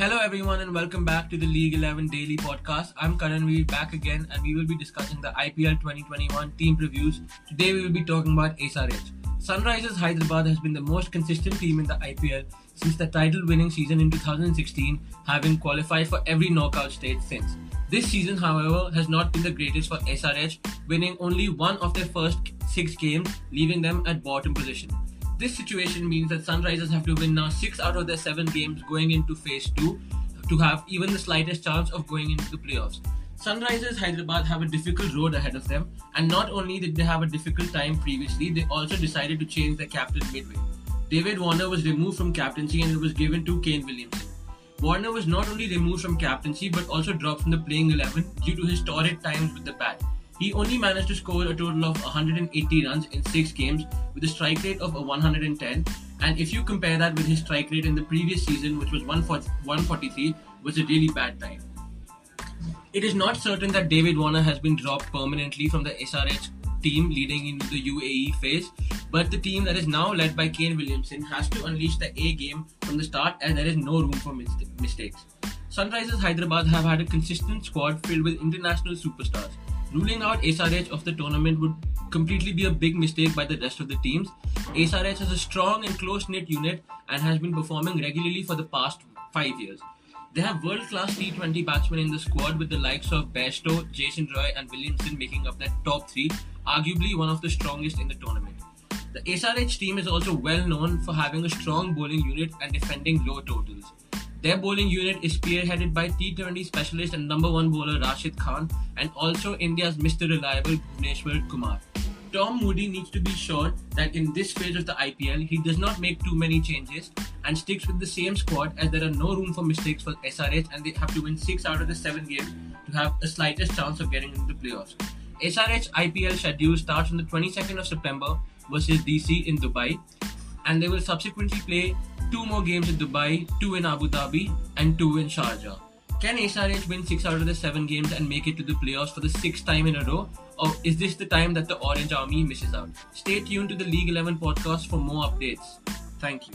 Hello, everyone, and welcome back to the League 11 Daily Podcast. I'm Karan Veer back again, and we will be discussing the IPL 2021 team previews. Today, we will be talking about SRH. Sunrisers Hyderabad has been the most consistent team in the IPL since the title winning season in 2016, having qualified for every knockout stage since. This season, however, has not been the greatest for SRH, winning only one of their first six games, leaving them at bottom position. This situation means that Sunrisers have to win now six out of their seven games going into phase two to have even the slightest chance of going into the playoffs. Sunrisers Hyderabad have a difficult road ahead of them, and not only did they have a difficult time previously, they also decided to change their captain midway. David Warner was removed from captaincy and it was given to Kane Williamson. Warner was not only removed from captaincy but also dropped from the playing 11 due to his torrid times with the bat. He only managed to score a total of 180 runs in 6 games with a strike rate of 110 and if you compare that with his strike rate in the previous season which was 143 was a really bad time. It is not certain that David Warner has been dropped permanently from the SRH team leading into the UAE phase, but the team that is now led by Kane Williamson has to unleash the A game from the start and there is no room for mistakes. Sunrisers Hyderabad have had a consistent squad filled with international superstars. Ruling out SRH of the tournament would completely be a big mistake by the rest of the teams. SRH has a strong and close knit unit and has been performing regularly for the past five years. They have world class T20 batsmen in the squad with the likes of Bairstow, Jason Roy, and Williamson making up that top three, arguably one of the strongest in the tournament. The SRH team is also well known for having a strong bowling unit and defending low totals. Their bowling unit is spearheaded by T20 specialist and number one bowler Rashid Khan and also India's Mr. Reliable Bhuvneshwar Kumar. Tom Moody needs to be sure that in this phase of the IPL, he does not make too many changes and sticks with the same squad as there are no room for mistakes for SRH and they have to win 6 out of the 7 games to have the slightest chance of getting into the playoffs. SRH IPL schedule starts on the 22nd of September versus DC in Dubai and they will subsequently play two more games in Dubai, two in Abu Dhabi, and two in Sharjah. Can SRH win six out of the seven games and make it to the playoffs for the sixth time in a row? Or is this the time that the Orange Army misses out? Stay tuned to the League 11 podcast for more updates. Thank you.